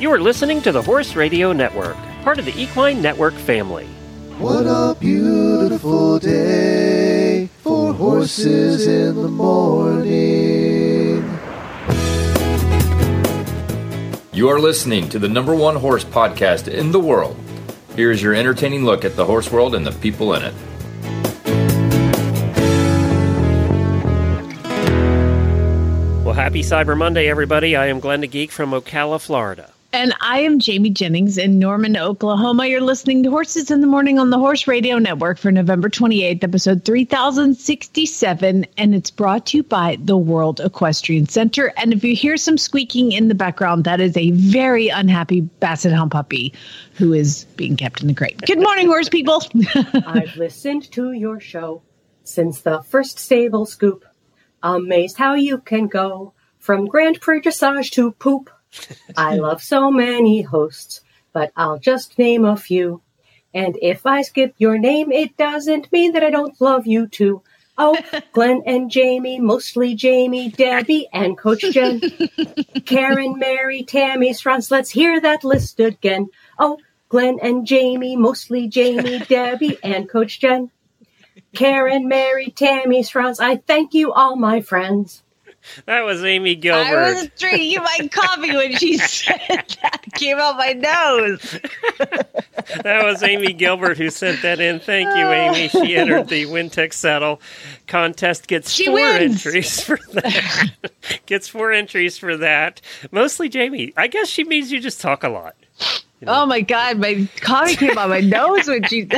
You are listening to the Horse Radio Network, part of the Equine Network family. What a beautiful day for horses in the morning. You are listening to the number one horse podcast in the world. Here is your entertaining look at the horse world and the people in it. Well, happy Cyber Monday, everybody. I am Glenn the Geek from Ocala, Florida. And I am Jamie Jennings in Norman, Oklahoma. You're listening to Horses in the Morning on the Horse Radio Network for November 28th, episode 3067. And it's brought to you by the World Equestrian Center. And if you hear some squeaking in the background, that is a very unhappy Basset Hound puppy who is being kept in the crate. Good morning, horse people. I've listened to your show since the first stable scoop. Amazed how you can go from Grand Prix dressage to poop. I love so many hosts, but I'll just name a few. And if I skip your name, it doesn't mean that I don't love you too. Oh, Glenn and Jamie, mostly Jamie, Debbie, and Coach Jenn. Karen, Mary, Tammy, Strauss, let's hear that list again. Oh, Glenn and Jamie, mostly Jamie, Debbie, and Coach Jenn. Karen, Mary, Tammy, Strauss, I thank you all, my friends. That was Amy Gilbert. I was drinking my coffee when she said that. Came out my nose. that was Amy Gilbert who sent that in. Thank you, oh. Amy. She entered the Wintec Saddle contest. Gets She four wins. entries for that. gets four entries for that. Mostly Jamie. I guess she means you just talk a lot. Oh my God, my coffee came out my nose when she.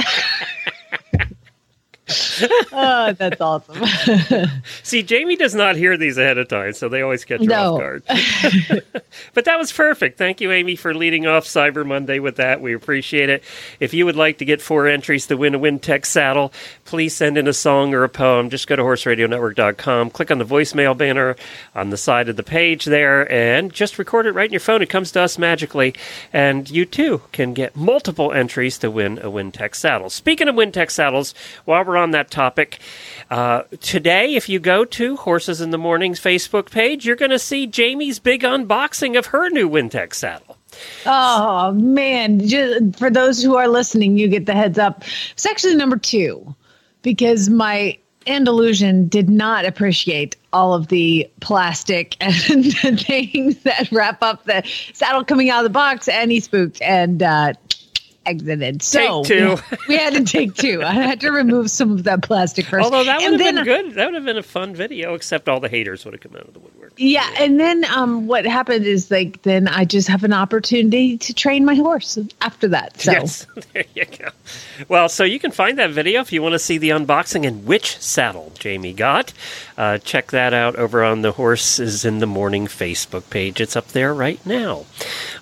oh, that's awesome. See, Jamie does not hear these ahead of time, so they always catch her No. off guard. but that was perfect. Thank you, Amy, for leading off Cyber Monday with that. We appreciate it. If you would like to get four entries to win a Wintec saddle, please send in a song or a poem. Just go to horseradionetwork.com, click on the voicemail banner on the side of the page there, and just record it right in your phone. It comes to us magically, and you too can get multiple entries to win a Wintec saddle. Speaking of Wintec saddles, while we're on that topic, uh, today, if you go to Horses in the Morning's Facebook page, you're going to see Jamie's big unboxing of her new Wintec saddle. Oh man! Just, for those who are listening, you get the heads up. It's actually number two because my Andalusian did not appreciate all of the plastic and the things that wrap up the saddle coming out of the box, and he spooked and uh, exited. So two. we had to take two. I had to remove some of that plastic first. Although that would And have then- been good. That would have been a fun video, except all the haters would have come out of the woodwork. Yeah, and then um, what happened is like then I just have an opportunity to train my horse after that. So Yes, there you go. Well, so you can find that video if you want to see the unboxing and which saddle Jamie got. Uh, check that out over on the Horses in the Morning Facebook page. It's up there right now.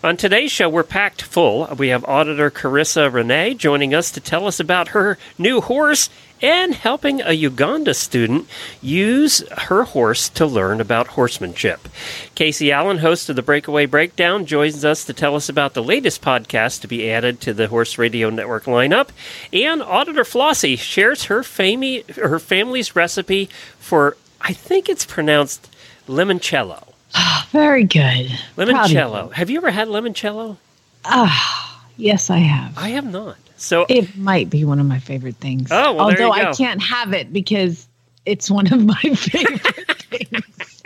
On today's show, we're packed full. We have auditor Karissa Rene joining us to tell us about her new horse and helping a Uganda student use her horse to learn about horsemanship. Casey Allen, host of the Breakaway Breakdown, joins us to tell us about the latest podcast to be added to the Horse Radio Network lineup. And Auditor Flossie shares her, fami- her family's recipe for, I think it's pronounced limoncello. Ah, very good. Limoncello. Have you ever had limoncello? Ah, yes, I have. I have not. So It might be one of my favorite things. Oh, well, although. I can't have it because it's one of my favorite things.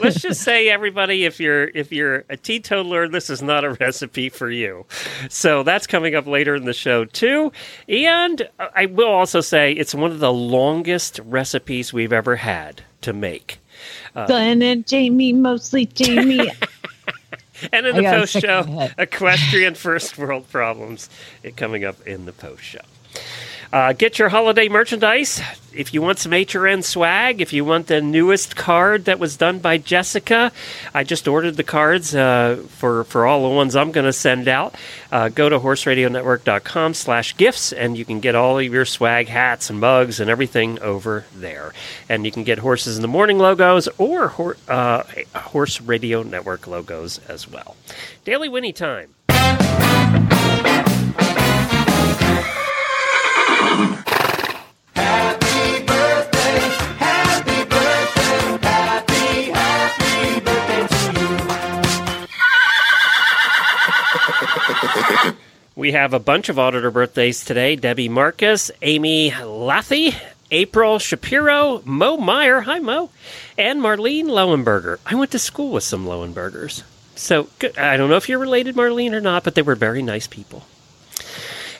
let's just say everybody if you're if you're a teetotaler this is not a recipe for you so that's coming up later in the show too and i will also say it's one of the longest recipes we've ever had to make uh, Glenn and Jamie, mostly Jamie. and in the post show of my head. equestrian first world problems eh, coming up in the post show uh, get your holiday merchandise if you want some HRN swag. If you want the newest card that was done by Jessica, I just ordered the cards uh, for for all the ones I'm going to send out. Uh, go to horseradionetwork.com slash gifts and you can get all of your swag hats and mugs and everything over there. And you can get Horses in the Morning logos or uh, Horse Radio Network logos as well. Daily Whinny time. We have a bunch of auditor birthdays today Debbie Marcus, Amy Lathy, April Shapiro, Mo Meyer, hi Mo, and Marlene Lowenberger. I went to school with some Lowenbergers. So I don't know if you're related, Marlene, or not, but they were very nice people.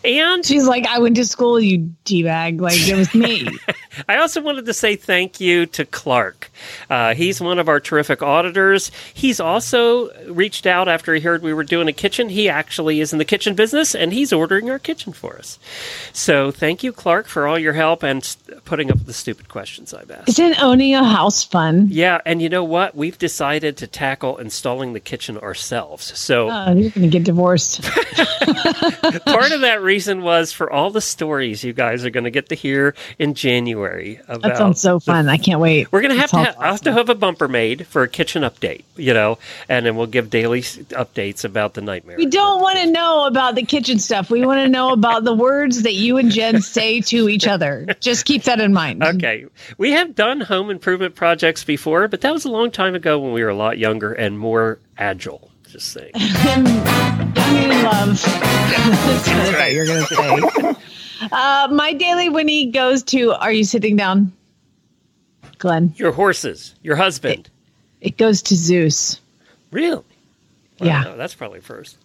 And She's like, I went to school, you d bag. Like it was me. I also wanted to say thank you to Clark. Uh, he's one of our terrific auditors. He's also reached out after he heard we were doing a kitchen. He actually is in the kitchen business and he's ordering our kitchen for us. So thank you, Clark, for all your help and putting up with the stupid questions I've asked. Isn't owning a house fun? Yeah, and you know what? We've decided to tackle installing the kitchen ourselves. So Oh, you're gonna get divorced. part of that reason was for all the stories you guys are going to get to hear in January about That sounds so fun. I can't wait. We're gonna have to. Have, I'll have to have a bumper made for a kitchen update, you know, and then we'll give daily updates about the nightmare. We don't want to know about the kitchen stuff. We want to know about the words that you and Jen say to each other. Just keep that in mind. Okay, we have done home improvement projects before, but that was a long time ago when we were a lot younger and more agile. Just saying. Young in love. That's what I you were going to say. Uh, my daily Whinny goes to. Are you sitting down, Glenn? Your horses, your husband. It goes to Zeus. Really? Yeah. Wow, that's probably first.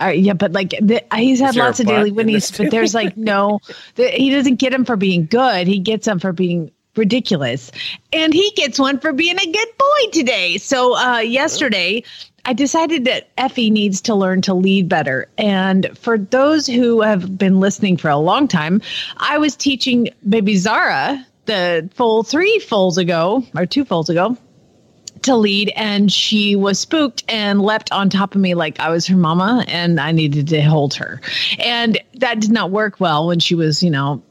Uh, yeah, but like the, he's had Is there a lots of daily in whinnies, but there's like no, the, he doesn't get them for being good. He gets them for being ridiculous, and he gets one for being a good boy today. So uh, yesterday, I decided that Effie needs to learn to lead better. And for those who have been listening for a long time, I was teaching baby Zara the full three foals ago or two foals ago to lead and she was spooked and leapt on top of me like I was her mama and I needed to hold her. And that did not work well when she was, you know,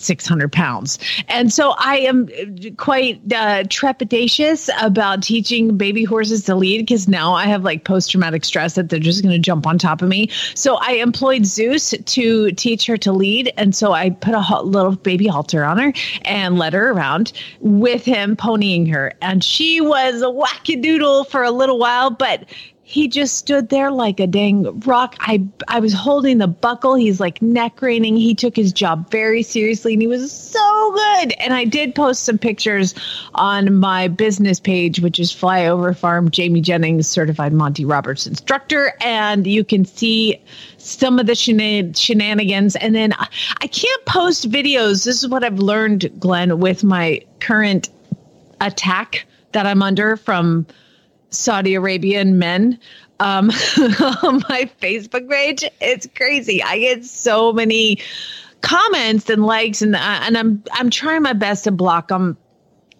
600 pounds. And so I am quite uh, trepidatious about teaching baby horses to lead because now I have like post traumatic stress that they're just going to jump on top of me. So I employed Zeus to teach her to lead. And so I put a little baby halter on her and led her around with him ponying her. And she was a wackadoodle for a little while, but he just stood there like a dang rock. I I was holding the buckle. He's like neck reining. He took his job very seriously and he was so good. And I did post some pictures on my business page, which is Flyover Farm Jamie Jennings certified Monty Roberts instructor. And you can see some of the shenan- shenanigans. And then I, I can't post videos. This is what I've learned, Glenn, with my current attack that I'm under from Saudi Arabian men um, on my Facebook page. It's crazy. I get so many comments and likes, and uh, and I'm I'm trying my best to block them.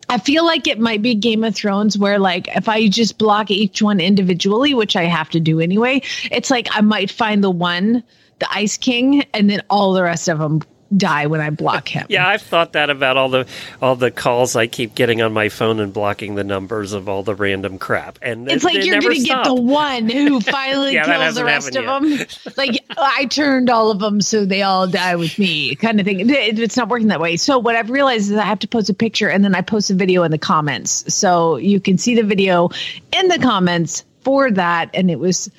I feel like it might be Game of Thrones where like if I just block each one individually, which I have to do anyway, it's like I might find the one, the Ice King, and then all the rest of them die when I block him. Yeah, I've thought that about all the all the calls I keep getting on my phone and blocking the numbers of all the random crap. And It's like you're going to get the one who finally Yeah, kills the rest of happened them. Like I turned all of them so they all die with me, kind of thing. It- It's not working that way. So what I've realized is I have to post a picture and then I post a video in the comments, so you can see the video in the comments for that. And it was.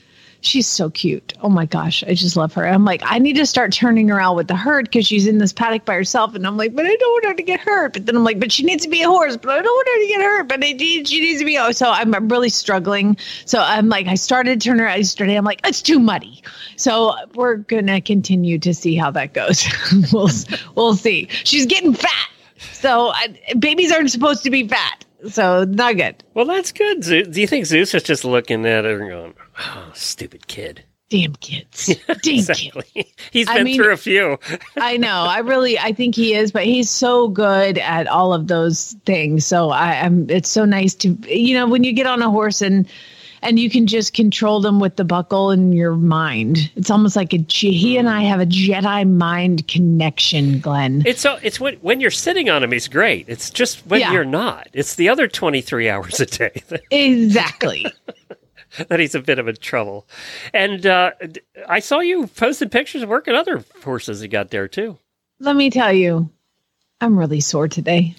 She's so cute. Oh my gosh, I just love her. I'm like, I need to start turning her out with the herd because she's in this paddock by herself. And I'm like, but I don't want her to get hurt. But then I'm like, but she needs to be a horse. But I don't want her to get hurt. But I need, she needs to be. Oh, so I'm really struggling. So I'm like, I started to turn her out yesterday. I'm like, it's too muddy. So we're gonna continue to see how that goes. we'll we'll see. She's getting fat. So I, babies aren't supposed to be fat. So not good. Well, that's good. Do you think Zeus is just looking at her and going, "Oh, stupid kid"? Damn kids. Damn kids. Exactly. He's I been mean- through a few. I know. I really, I think he is, but he's so good at all of those things. So I, I'm. It's so nice to, you know, when you get on a horse and and you can just control them with the buckle in your mind. It's almost like a. He and I have a Jedi mind connection, Glenn. It's so it's when when you're sitting on him, he's great. It's just when Yeah. you're not. It's the other 23 hours a day that, Exactly. that he's a bit of a trouble. And uh, I saw you posted pictures of working other horses you got there too. Let me tell you, I'm really sore today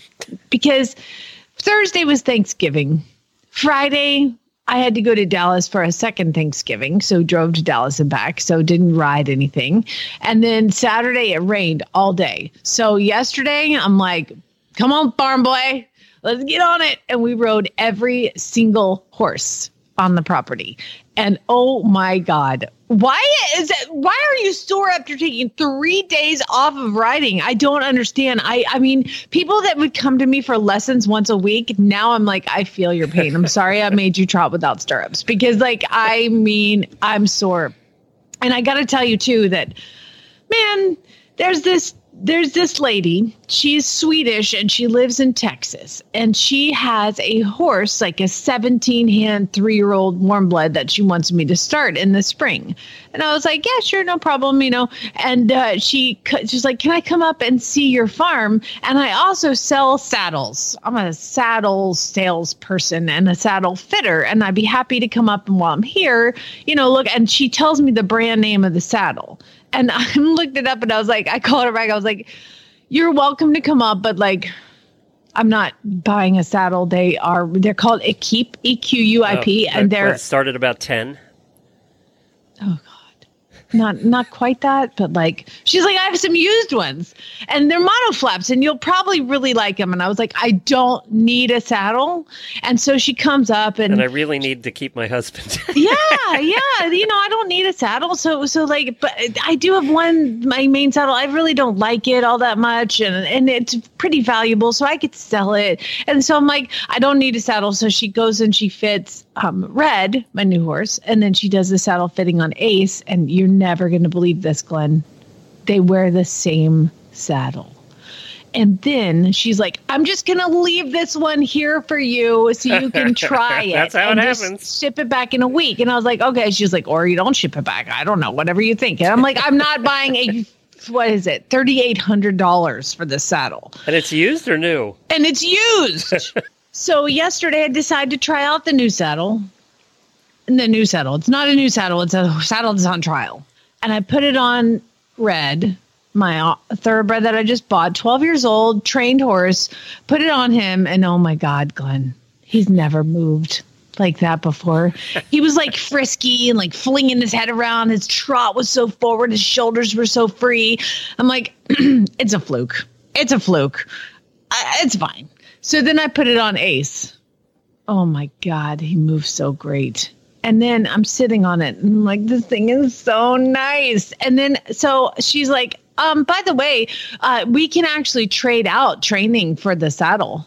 because Thursday was Thanksgiving. Friday I had to go to Dallas for a second Thanksgiving, so drove to Dallas and back, so didn't ride anything. And then Saturday it rained all day. So yesterday I'm like, come on, farm boy, let's get on it. And we rode every single horse on the property. And oh my God, why is it? Why are you sore after taking three days off of riding? I don't understand. I, I mean, people that would come to me for lessons once a week, now I'm like, I feel your pain. I'm sorry I made you trot without stirrups because, like, I mean, I'm sore. And I got to tell you, too, that, man, there's this there's this lady she's swedish and she lives in texas and she has a horse like a 17 hand three year old warm blood that she wants me to start in the spring. And i was like yeah sure no problem you know? And uh, she she's like can i come up and see your farm? And i also sell saddles. I'm a saddle salesperson and a saddle fitter and i'd be happy to come up and while i'm here you know look and she tells me the brand name of the saddle and I looked it up and I was like, I called her back. I was like, you're welcome to come up, but like, I'm not buying a saddle. They are, they're called Equipe, E Q U I P, Oh, and they're, started about 10. oh God. Not not quite that, but like she's like, I have some used ones and they're mono flaps and you'll probably really like them. And I was like, I don't need a saddle. And so she comes up and, And I really need to keep my husband. yeah, yeah. You know, I don't need a saddle. So, so like, but I do have one, my main saddle. I really don't like it all that much. And, and it's pretty valuable. So I could sell it. And so I'm like, I don't need a saddle. So she goes and she fits um, Red, my new horse. And then she does the saddle fitting on Ace. And you're never going to believe this, Glenn. They wear the same saddle. And then she's like, I'm just going to leave this one here for you so you can try it. That's how and it just happens. Ship it back in a week. And I was like, okay. She's like, or you don't ship it back. I don't know, whatever you think. And I'm like, I'm not buying a, what is it, $3,800 for this saddle. and it's used or new? And it's used. so yesterday I decided to try out the new saddle. And the new saddle. It's not a new saddle, it's a saddle that's on trial. And I put it on red, my uh, thoroughbred that I just bought, 12 years old, trained horse, put it on him. And oh my God, Glenn, he's never moved like that before. He was like frisky and like flinging his head around. His trot was so forward, his shoulders were so free. I'm like, it's a fluke. It's a fluke. I, it's fine. So then I put it on Ace. Oh my God, he moves so great. And then I'm sitting on it and I'm like, this thing is so nice. And then so she's like, um, by the way, uh, we can actually trade out training for the saddle.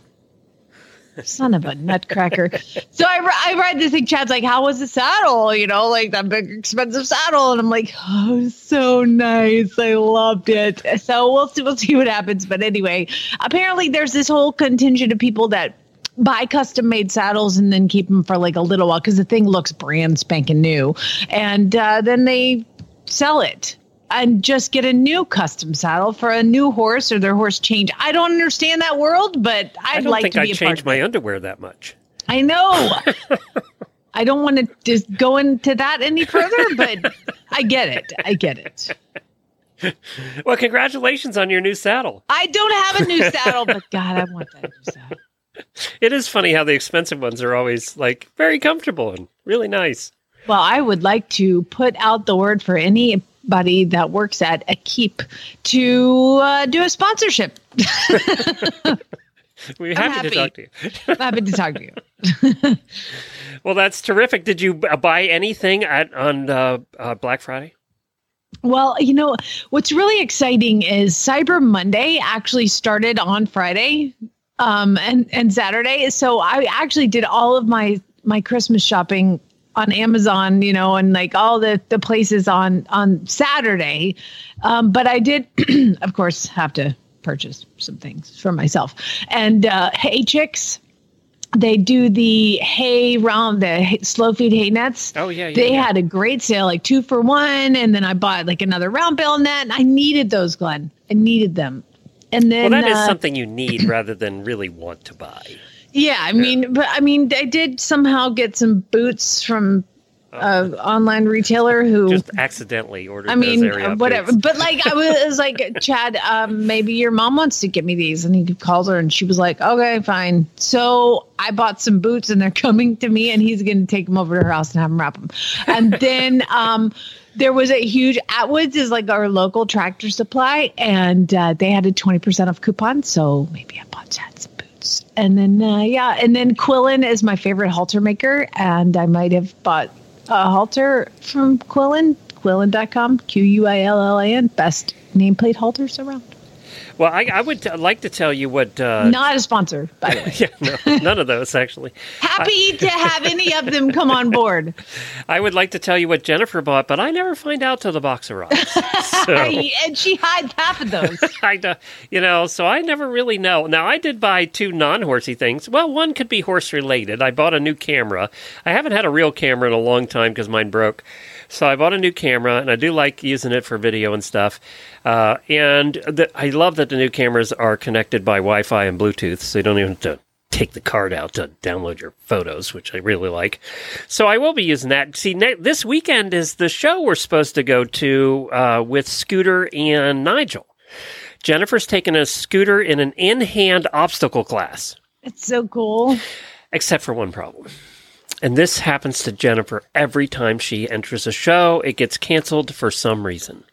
Son of a nutcracker. so I, I ride this thing. Chad's like, how was the saddle? You know, like that big expensive saddle. And I'm like, oh, so nice. I loved it. So we'll see, we'll see what happens. But anyway, apparently there's this whole contingent of people that buy custom made saddles and then keep them for like a little while because the thing looks brand spanking new. And uh, then they sell it and just get a new custom saddle for a new horse or their horse change. I don't understand that world, but I I'd don't like think to I be a part change of my underwear that much. I know. I don't want to just go into that any further, but I get it. I get it. Well, congratulations on your new saddle. I don't have a new saddle, but God, I want that new saddle. It is funny how the expensive ones are always like very comfortable and really nice. Well, I would like to put out the word for anybody that works at Equipe to uh, do a sponsorship. We're I'm happy, to talk to you. Happy to talk to you. Well, that's terrific. Did you buy anything at on uh, uh, Black Friday? Well, you know, what's really exciting is Cyber Monday actually started on Friday um, and, and Saturday. So I actually did all of my, my Christmas shopping on Amazon, you know, and like all the, the places on, on Saturday. Um, but I did, of course, have to purchase some things for myself. And uh, Hay Chix, they do the hay round, the slow feed hay nets. Oh, yeah, yeah, They yeah. had a great sale, like two for one. And then I bought like another round bale net. And I needed those, Glenn. I needed them. And then, Well, that is uh, something you need rather than really want to buy. yeah, I mean, but I mean, I did somehow get some boots from uh, online retailer who Just accidentally ordered. I mean, those area uh, whatever. updates. But like, I was like, Chad, um, maybe your mom wants to get me these, and he called her, and she was like, okay, fine. So I bought some boots, and they're coming to me, and he's going to take them over to her house and have them wrap them. And then um, there was a huge Atwoods is like our local tractor supply, and uh, they had a twenty percent off coupon. So maybe I bought some boots, and then uh, yeah, and then Quillin is my favorite halter maker, and I might have bought a halter from Quillin, Quillin.com, Q U I L L A N, best nameplate halters around. Well, I, I would t- like to tell you what. Uh, Not a sponsor, by the way. yeah, no, none of those actually. Happy to have any of them come on board. I would like to tell you what Jennifer bought, but I never find out till the box arrives. So and she hides half of those. I, you know, so I never really know. Now I did buy two non-horsey things. Well, one could be horse related. I bought a new camera. I haven't had a real camera in a long time because mine broke. So I bought a new camera, and I do like using it for video and stuff. Uh, and the, I love that the new cameras are connected by Wi-Fi and Bluetooth, so you don't even have to take the card out to download your photos, which I really like. So I will be using that. See, ne- this weekend is the show we're supposed to go to uh, with Scooter and Nigel. Jennifer's taking a scooter in an in-hand obstacle class It's so cool. except for one problem. And this happens to Jennifer every time she enters a show. It gets canceled for some reason.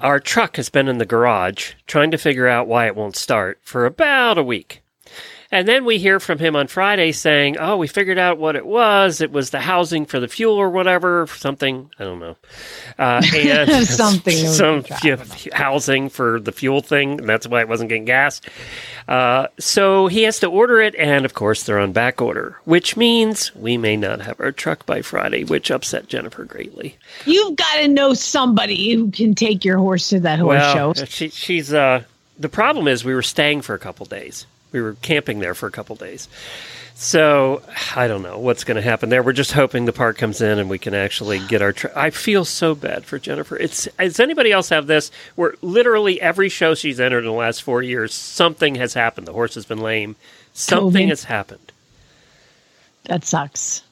Our truck has been in the garage trying to figure out why it won't start for about a week. And then we hear from him on Friday saying, Oh, we figured out what it was. It was the housing for the fuel or whatever, something. I don't know. Uh, and Something. some housing for the fuel thing. And that's why it wasn't getting gas. Uh, so he has to order it. And of course, they're on back order, which means we may not have our truck by Friday, which upset Jennifer greatly. You've got to know somebody who can take your horse to that horse well, show. She, she's uh, the problem is we were staying for a couple days. We were camping there for a couple days. So I don't know what's going to happen there. We're just hoping the park comes in and we can actually get our. Tr- I feel so bad for Jennifer. It's does anybody else have this? Where literally every show she's entered in the last four years, something has happened. The horse has been lame. Something COVID. has happened. That sucks.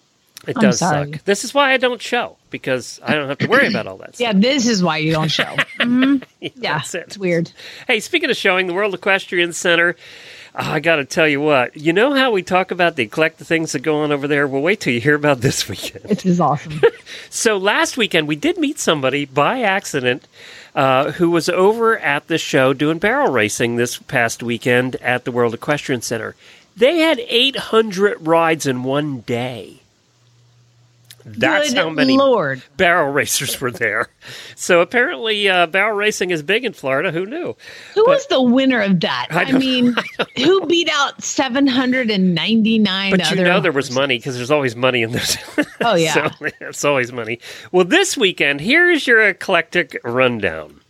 It I'm does sorry. suck. This is why I don't show because I don't have to worry about all that. Yeah, stuff. this is why you don't show. Mhm. Yeah, That's it. it's weird. Hey, speaking of showing, the World Equestrian Center, I got to tell you what. You know how we talk about the eclectic things that go on over there? Well, wait till you hear about this weekend. This is awesome. So last weekend, we did meet somebody by accident uh, who was over at the show doing barrel racing this past weekend at the World Equestrian Center. They had 800 rides in one day. That's Good how many Lord. barrel racers were there. So apparently, uh, barrel racing is big in Florida. Who knew? Who But- was the winner of that? I I, mean, who beat out 799 But you know there was money because there's always money in this. Oh, yeah. so it's always money. Well, this weekend, here's your eclectic rundown.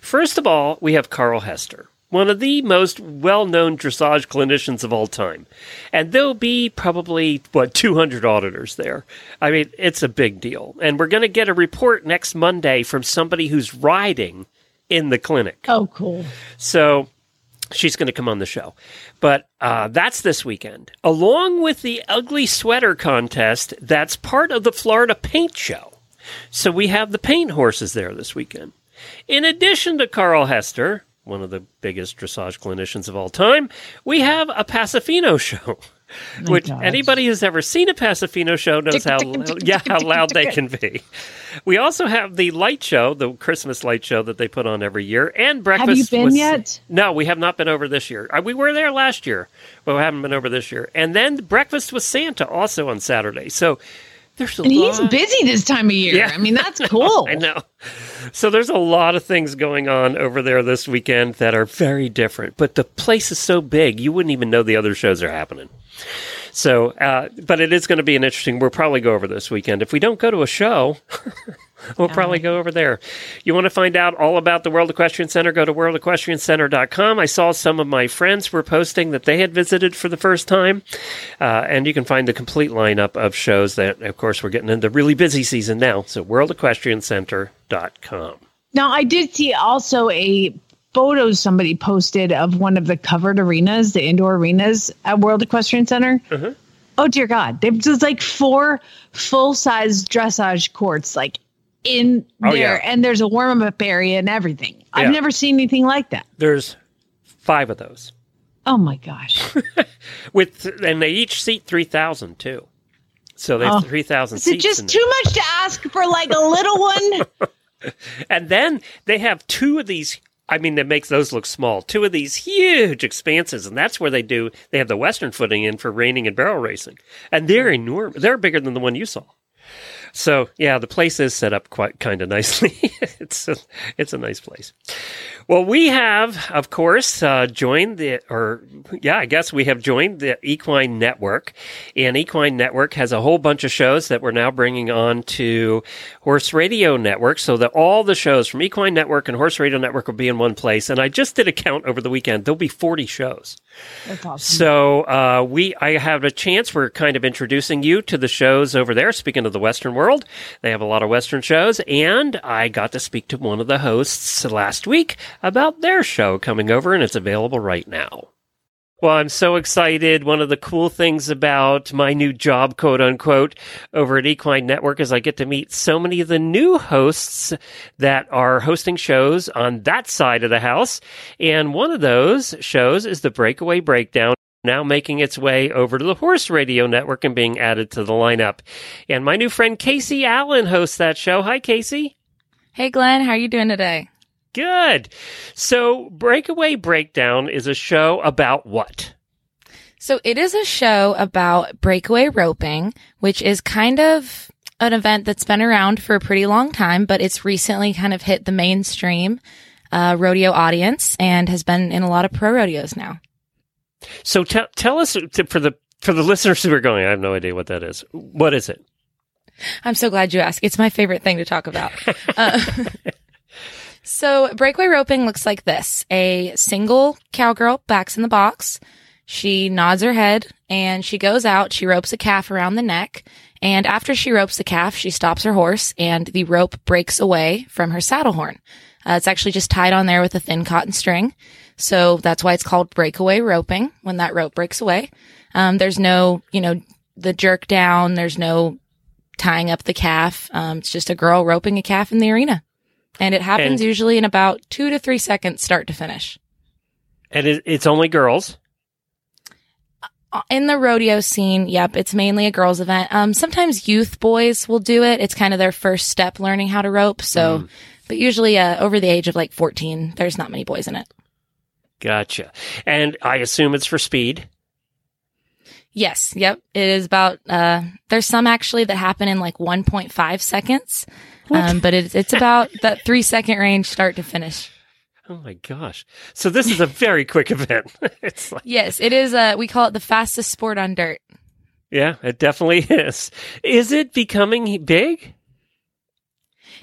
First of all, we have Carl Hester, one of the most well-known dressage clinicians of all time, and there'll be probably what 200 auditors there. I mean, it's a big deal, and we're going to get a report next Monday from somebody who's riding in the clinic. Oh, cool. So she's going to come on the show. But uh, that's this weekend, along with the ugly sweater contest that's part of the Florida Paint Show. So we have the paint horses there this weekend. In addition to Carl Hester, one of the biggest dressage clinicians of all time, we have a Paso Fino show. Which anybody who's ever seen a Paso Fino show knows how yeah how loud they can be. We also have the light show, the Christmas light show that they put on every year, and breakfast. Have you been with- yet? No, we have not been over this year. Uh, We were there last year, but we haven't been over this year. And then breakfast with Santa also on Saturday. So there's a And he's busy this time of year. Yeah. I mean, that's cool. I know. So there's a lot of things going on over there this weekend that are very different. But the place is so big, you wouldn't even know the other shows are happening. So, uh, but it is going to be an interesting. We'll probably go over this weekend. If we don't go to a show, we'll probably go over there. You want to find out all about the World Equestrian Center? Go to worldequestriancenter.com. I saw some of my friends were posting that they had visited for the first time, uh, and you can find the complete lineup of shows. That, of course, we're getting into really busy season now. So, worldequestriancenter.com. Now, I did see also a photo somebody posted of one of the covered arenas, the indoor arenas at World Equestrian Center. Uh-huh. Oh dear God! There's like four full size dressage courts, like in Oh, there, yeah. and there's a warm up area and everything. Yeah. I've never seen anything like that. There's five of those Oh my gosh! with, and they each seat three thousand too. So they have Oh. three thousand Is it just too much to ask for like a little one? And then they have two of these. I mean, that makes those look small. Two of these huge expanses, and that's where they do. They have the western footing in for reining and barrel racing, and they're enormous. They're bigger than the one you saw. So yeah, the place is set up quite kind of nicely. it's a, it's a nice place. Well, we have, of course, uh, joined the, or yeah, I guess we have joined the Equine Network, and Equine Network has a whole bunch of shows that we're now bringing on to Horse Radio Network, so that all the shows from Equine Network and Horse Radio Network will be in one place. And I just did a count over the weekend; there'll be forty shows. That's awesome. So uh, we, I have a chance. We're kind of introducing you to the shows over there. Speaking of the Western world, they have a lot of Western shows, and I got to speak to one of the hosts last week about their show coming over, and it's available right now. Well, I'm so excited. One of the cool things about my new job, quote unquote, over at Equine Network is I get to meet so many of the new hosts that are hosting shows on that side of the house. And one of those shows is the Breakaway Breakdown. Now making its way over to the Horse Radio Network and being added to the lineup. And my new friend Casey Allen hosts that show. Hi, Casey. Hey, Glenn, how are you doing today? Good. So, Breakaway Breakdown is a show about what? So it is a show about breakaway roping, which is kind of an event that's been around for a pretty long time, but it's recently kind of hit the mainstream uh, rodeo audience and has been in a lot of pro rodeos now. So, tell tell us for the for the listeners who are going, I have no idea what that is. What is it? I'm so glad you asked. It's my favorite thing to talk about. Uh, so breakaway roping looks like this. A single cowgirl backs in the box. She nods her head and she goes out. She ropes a calf around the neck. And after she ropes the calf, she stops her horse and the rope breaks away from her saddle horn. Uh, it's actually just tied on there with a thin cotton string. So that's why it's called breakaway roping when that rope breaks away. Um, there's no, you know, the jerk down. There's no tying up the calf. Um, it's just a girl roping a calf in the arena. And it happens And- usually in about two to three seconds start to finish. And it's only girls. Uh, In the rodeo scene, yep, it's mainly a girls event. Um, sometimes youth boys will do it. It's kind of their first step learning how to rope. So, but usually, uh, over the age of like 14, there's not many boys in it. Gotcha. And I assume it's for speed. Yes. Yep. It is about, uh, there's some actually that happen in like 1.5 seconds. Um, but it, it's about that three second range start to finish. Oh my gosh. So this is a very quick event. it's like, Yes. It is, uh, we call it the fastest sport on dirt. yeah, it definitely is. Is it becoming big?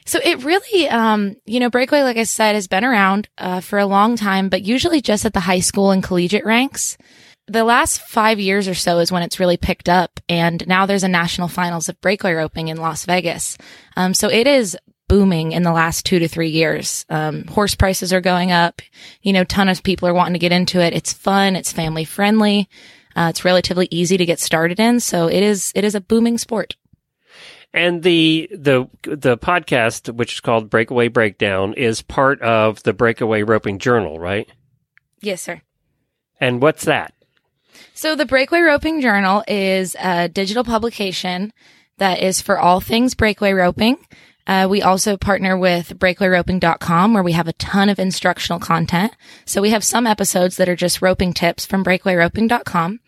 So it really, um, you know, breakaway, like I said, has been around uh, for a long time, but usually just at the high school and collegiate ranks. The last five years or so is when it's really picked up, and now there's a national finals of breakaway roping in Las Vegas. Um, so it is booming in the last two to three years. Um, horse prices are going up. You know, ton of people are wanting to get into it. It's fun. It's family friendly. Uh, it's relatively easy to get started in. So it is, it is a booming sport. And the the the podcast, which is called Breakaway Breakdown, is part of the Breakaway Roping Journal, right? Yes, sir. And what's that? So the Breakaway Roping Journal is a digital publication that is for all things breakaway roping. Uh, we also partner with breakawayroping.com where we have a ton of instructional content. So we have some episodes that are just roping tips from breakawayroping.com.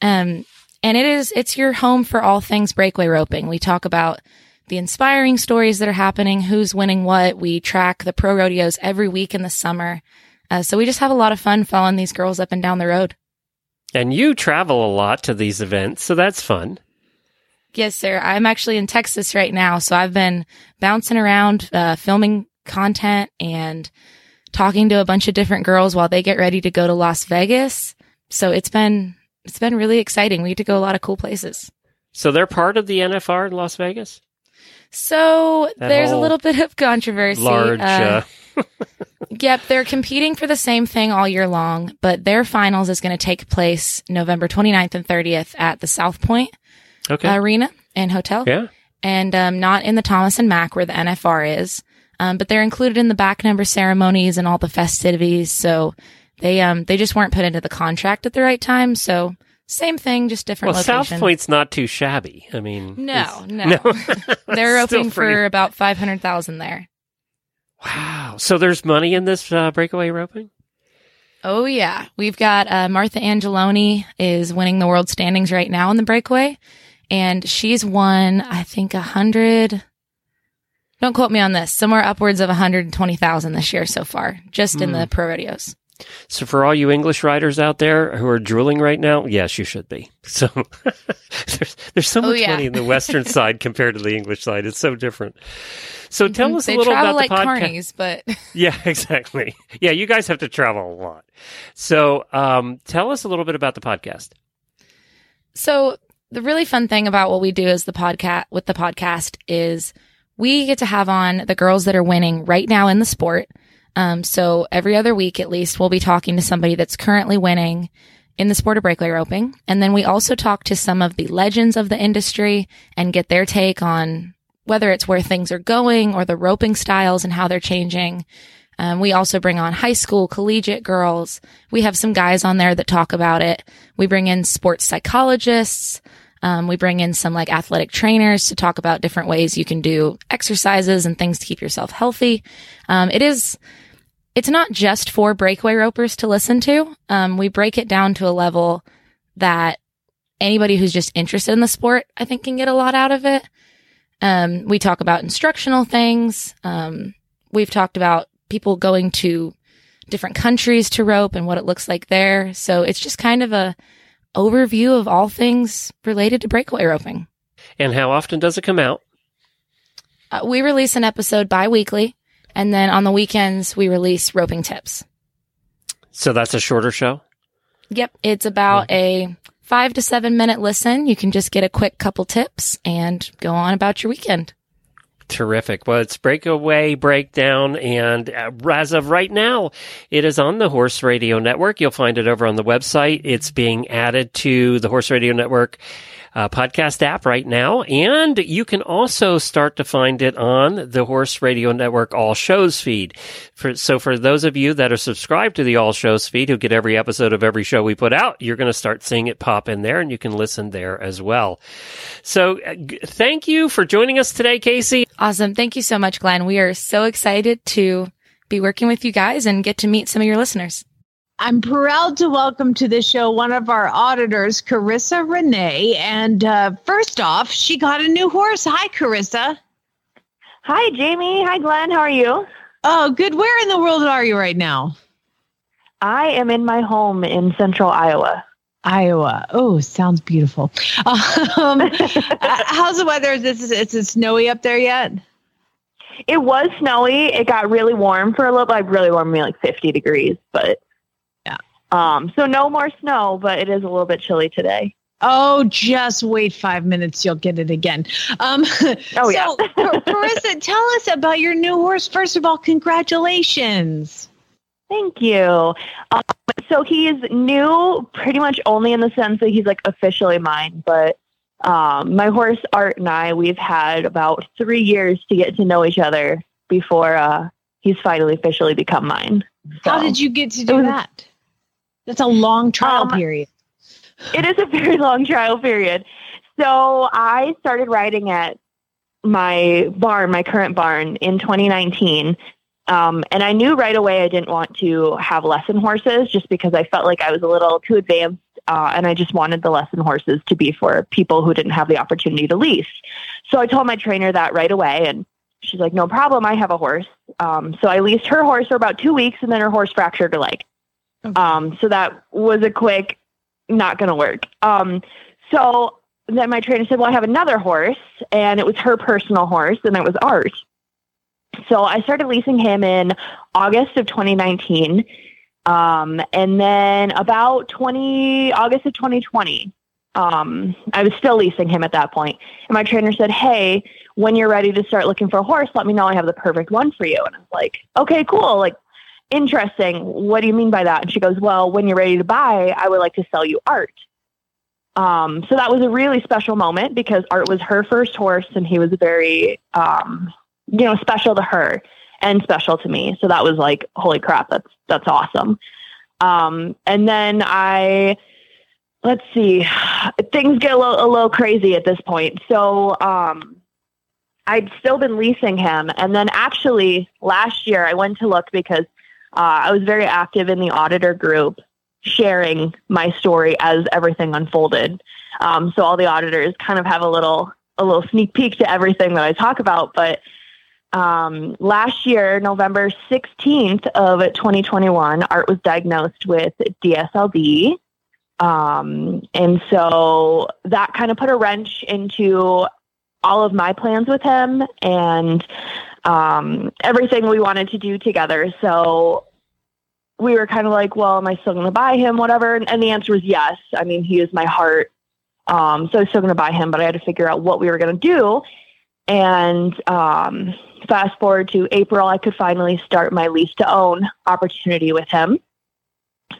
Um, and it is, it's your home for all things breakaway roping. We talk about the inspiring stories that are happening, who's winning what. We track the pro rodeos every week in the summer. Uh, so we just have a lot of fun following these girls up and down the road. And you travel a lot to these events, so that's fun. Yes, sir. I'm actually in Texas right now, so I've been bouncing around, uh, filming content and talking to a bunch of different girls while they get ready to go to Las Vegas. So it's been it's been really exciting. We get to go a lot of cool places. So they're part of the NFR in Las Vegas. So That there's a little bit of controversy. Large. Uh, Uh, Yep, they're competing for the same thing all year long, but their finals is going to take place November 29th and 30th at the South Point Okay. Arena and Hotel. yeah. and um, not in the Thomas and Mack where the NFR is. Um, but they're included in the back number ceremonies and all the festivities. So they um they just weren't put into the contract at the right time. So same thing, just different Well, location. South Point's not too shabby. I mean, No, it's- no. they're pretty- for about five hundred thousand there. Wow. So there's money in this uh, breakaway roping? Oh yeah, we've got uh, Martha Angelone is winning the world standings right now in the breakaway, and she's won I think a hundred. Don't quote me on this. Somewhere upwards of one hundred twenty thousand this year so far, just in the pro rodeos. So for all you English writers out there who are drooling right now, yes, you should be. So there's there's so Oh, much yeah. money in the Western side compared to the English side. It's so different. So tell us they a little about like the podcast. carnies, but Yeah, exactly. Yeah, you guys have to travel a lot. So um, tell us a little bit about the podcast. So the really fun thing about what we do as the podcast with the podcast is we get to have on the girls that are winning right now in the sport. Um, so every other week at least, we'll be talking to somebody that's currently winning in the sport of breakaway roping. And then we also talk to some of the legends of the industry and get their take on whether it's where things are going or the roping styles and how they're changing. Um, we also bring on high school, collegiate girls. We have some guys on there that talk about it. We bring in sports psychologists. Um, we bring in some like athletic trainers to talk about different ways you can do exercises and things to keep yourself healthy. Um, it is, it's not just for breakaway ropers to listen to. Um, we break it down to a level that anybody who's just interested in the sport, I think can get a lot out of it. Um, we talk about instructional things. Um, we've talked about people going to different countries to rope and what it looks like there. So it's just kind of a overview of all things related to breakaway roping. And how often does it come out? Uh, we release an episode bi-weekly and then on the weekends we release roping tips. So that's a shorter show? Yep. It's about a five to seven minute listen. You can just get a quick couple tips and go on about your weekend. Terrific. Well, it's Breakaway Breakdown, and uh, as of right now, it is on the Horse Radio Network. You'll find it over on the website. It's being added to the Horse Radio Network uh, podcast app right now, and you can also start to find it on the Horse Radio Network All Shows feed. For, so, for those of you that are subscribed to the All Shows feed, who get every episode of every show we put out, you're going to start seeing it pop in there, and you can listen there as well. So, uh, g- thank you for joining us today, Casey. Awesome. Thank you so much, Glenn. We are so excited to be working with you guys and get to meet some of your listeners. I'm proud to welcome to the show one of our auditors, Karissa Rene. And uh, first off, she got a new horse. Hi, Karissa. Hi, Jamie. Hi, Glenn. How are you? Oh, good. Where in the world are you right now? I am in my home in central Iowa. Iowa. Oh, sounds beautiful. Um, uh, how's the weather? Is this is it snowy up there yet? It was snowy. It got really warm for a little bit. Really warm, mean like 50 degrees, but. Um, so no more snow, but it is a little bit chilly today. Oh, just wait five minutes. You'll get it again. Um, Oh, yeah. so, Karissa, tell us about your new horse. First of all, congratulations. Thank you. Um, so is new pretty much only in the sense that he's like officially mine, but um, my horse Art and I, we've had about three years to get to know each other before uh, he's finally officially become mine. How did you get to do was- that? That's a long trial Um, period. it is a very long trial period. So I started riding at my barn, my current barn, in 2019. Um, and I knew right away I didn't want to have lesson horses just because I felt like I was a little too advanced. Uh, and I just wanted the lesson horses to be for people who didn't have the opportunity to lease. So I told my trainer that right away. And she's like, no problem. I have a horse. Um, so I leased her horse for about two weeks and then her horse fractured her leg. Okay. Um, so that was a quick, not going to work. Um, so then my trainer said, Well, I have another horse, and it was her personal horse, and it was Art. So I started leasing him in August of 2019. Um, and then about 20, August of 2020, um, I was still leasing him at that point. And my trainer said, Hey, when you're ready to start looking for a horse, let me know I have the perfect one for you. And I was like, Okay, cool. Like, interesting. What do you mean by that? And she goes, Well, when you're ready to buy, I would like to sell you art. Um, so that was a really special moment because Art was her first horse and he was very, um, you know, special to her and special to me. So that was like, holy crap, that's, that's awesome. Um, and then I, let's see, things get a little, a little crazy at this point. So, um, I'd still been leasing him. And then actually last year I went to look because, uh, I was very active in the auditor group sharing my story as everything unfolded. Um, so all the auditors kind of have a little a little sneak peek to everything that I talk about. But um, last year, November 16th of 2021, Art was diagnosed with DSLD. Um, and so that kind of put a wrench into all of my plans with him and um, everything we wanted to do together. So we were kind of like, well, am I still going to buy him, whatever? And, and, the answer was yes. I mean, he is my heart. Um, so I was still going to buy him, but I had to figure out what we were going to do. And um, fast forward to April, I could finally start my lease to own opportunity with him.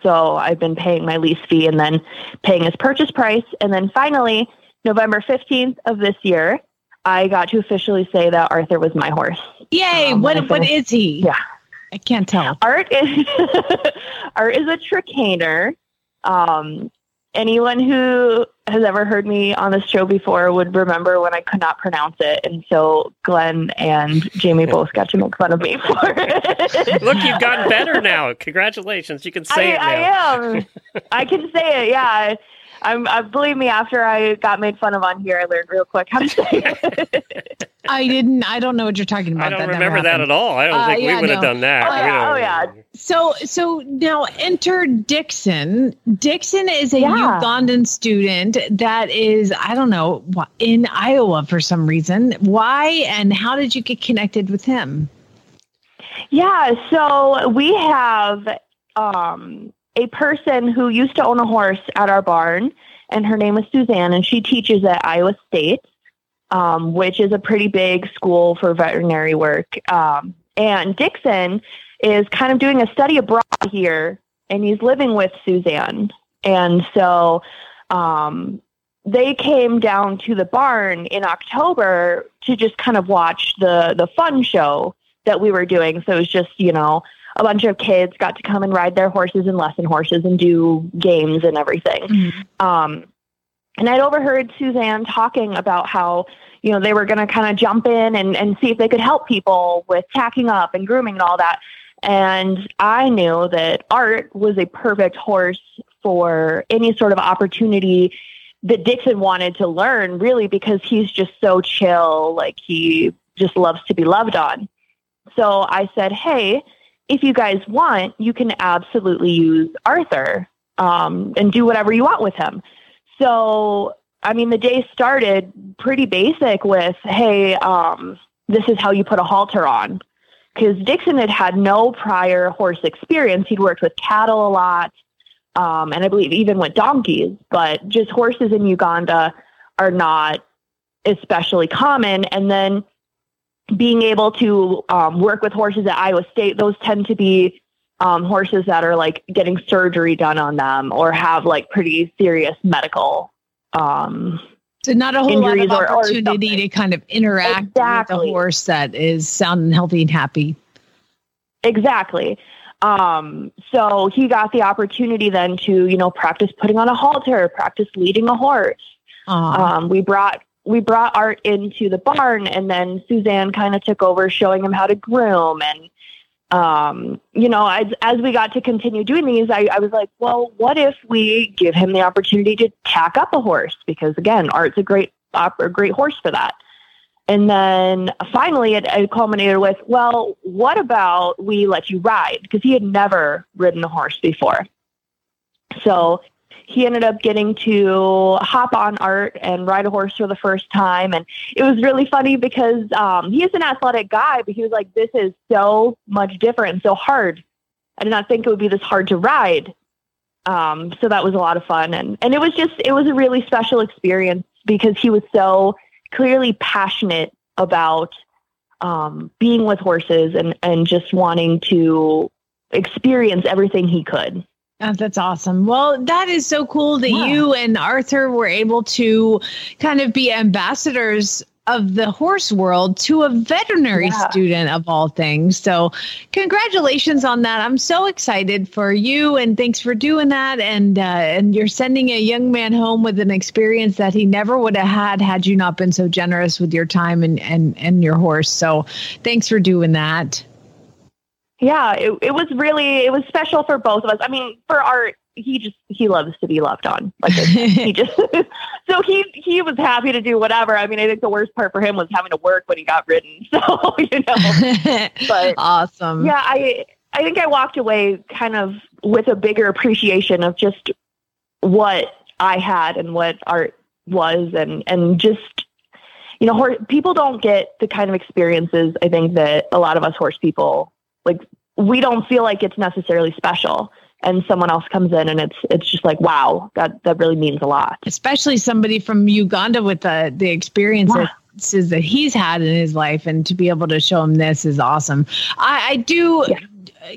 So I've been paying my lease fee and then paying his purchase price. And then finally, November 15th of this year, I got to officially say that Arthur was my horse. Yay! Um, what what is he? Yeah. I can't tell. Art is Art is a Trakehner. Um, anyone who has ever heard me on this show before would remember when I could not pronounce it, and so Glenn and Jamie both got to make fun of me for it. Look, you've gotten better now. Congratulations! You can say I, it now. I am. I can say it. Yeah. I'm, I believe me. After I got made fun of on here, I learned real quick how to say it. I didn't. I don't know what you're talking about. I don't that remember that at all. I don't Uh, think yeah, we would have no. done that. Oh, yeah. Oh, yeah. So, so now enter Dixon. Dixon is a Yeah. Ugandan student that is, I don't know, in Iowa for some reason. Why and how did you get connected with him? Yeah, so we have um, a person who used to own a horse at our barn, and her name is Suzanne, and she teaches at Iowa State, um, which is a pretty big school for veterinary work. Um, and Dixon is kind of doing a study abroad here, and he's living with Suzanne. And so um, they came down to the barn in October to just kind of watch the the fun show that we were doing. So it was just, you know, a bunch of kids got to come and ride their horses and lesson horses and do games and everything. Um, and I'd overheard Suzanne talking about how, you know, they were going to kind of jump in and, and see if they could help people with tacking up and grooming and all that. And I knew that Art was a perfect horse for any sort of opportunity that Dixon wanted to learn, really, because he's just so chill. Like he just loves to be loved on. So I said, hey, if you guys want, you can absolutely use Arthur um, and do whatever you want with him. So, I mean, the day started pretty basic with, hey, um, this is how you put a halter on. Because Dixon had had no prior horse experience. He'd worked with cattle a lot, um, and I believe even with donkeys, but just horses in Uganda are not especially common. And then being able to um, work with horses at Iowa State, those tend to be um, horses that are like getting surgery done on them or have like pretty serious medical. Um, So not a whole lot of Injuries or- or opportunity to kind of interact with a horse that is sound and healthy and happy. exactly. Um, so he got the opportunity then to, you know, practice putting on a halter, practice leading a horse. Um, we brought we brought Art into the barn, and then Suzanne kind of took over, showing him how to groom. And um, you know, as as we got to continue doing these, I, I was like, well, what if we give him the opportunity to tack up a horse? Because again, Art's a great a great horse for that. And then finally, it, it culminated with, well, what about we let you ride? Because he had never ridden a horse before. So he ended up getting to hop on Art and ride a horse for the first time. And it was really funny because um, he is an athletic guy, but he was like, this is so much different so hard. I did not think it would be this hard to ride. Um, so that was a lot of fun, and and it was just it was a really special experience because he was so clearly passionate about um, being with horses and and just wanting to experience everything he could. Oh, that's awesome. Well, that is so cool that Yeah. you and Arthur were able to kind of be ambassadors of the horse world to a veterinary Yeah. student of all things. So, congratulations on that. I'm so excited for you and thanks for doing that and uh, and you're sending a young man home with an experience that he never would have had had you not been so generous with your time and and and your horse. So, thanks for doing that. Yeah, it, it was really it was special for both of us. I mean, for Art, he just he loves to be loved on. Like he just so he he was happy to do whatever. I mean, I think the worst part for him was having to work when he got ridden. So you know, But- awesome. yeah, I I think I walked away kind of with a bigger appreciation of just what I had and what Art was, and and just you know, hor- people don't get the kind of experiences I think that a lot of us horse people like. We don't feel like it's necessarily special, and someone else comes in and it's it's just like wow, that that really means a lot. especially somebody from Uganda with the the experiences that he's had in his life, and to be able to show him this is awesome. I, I do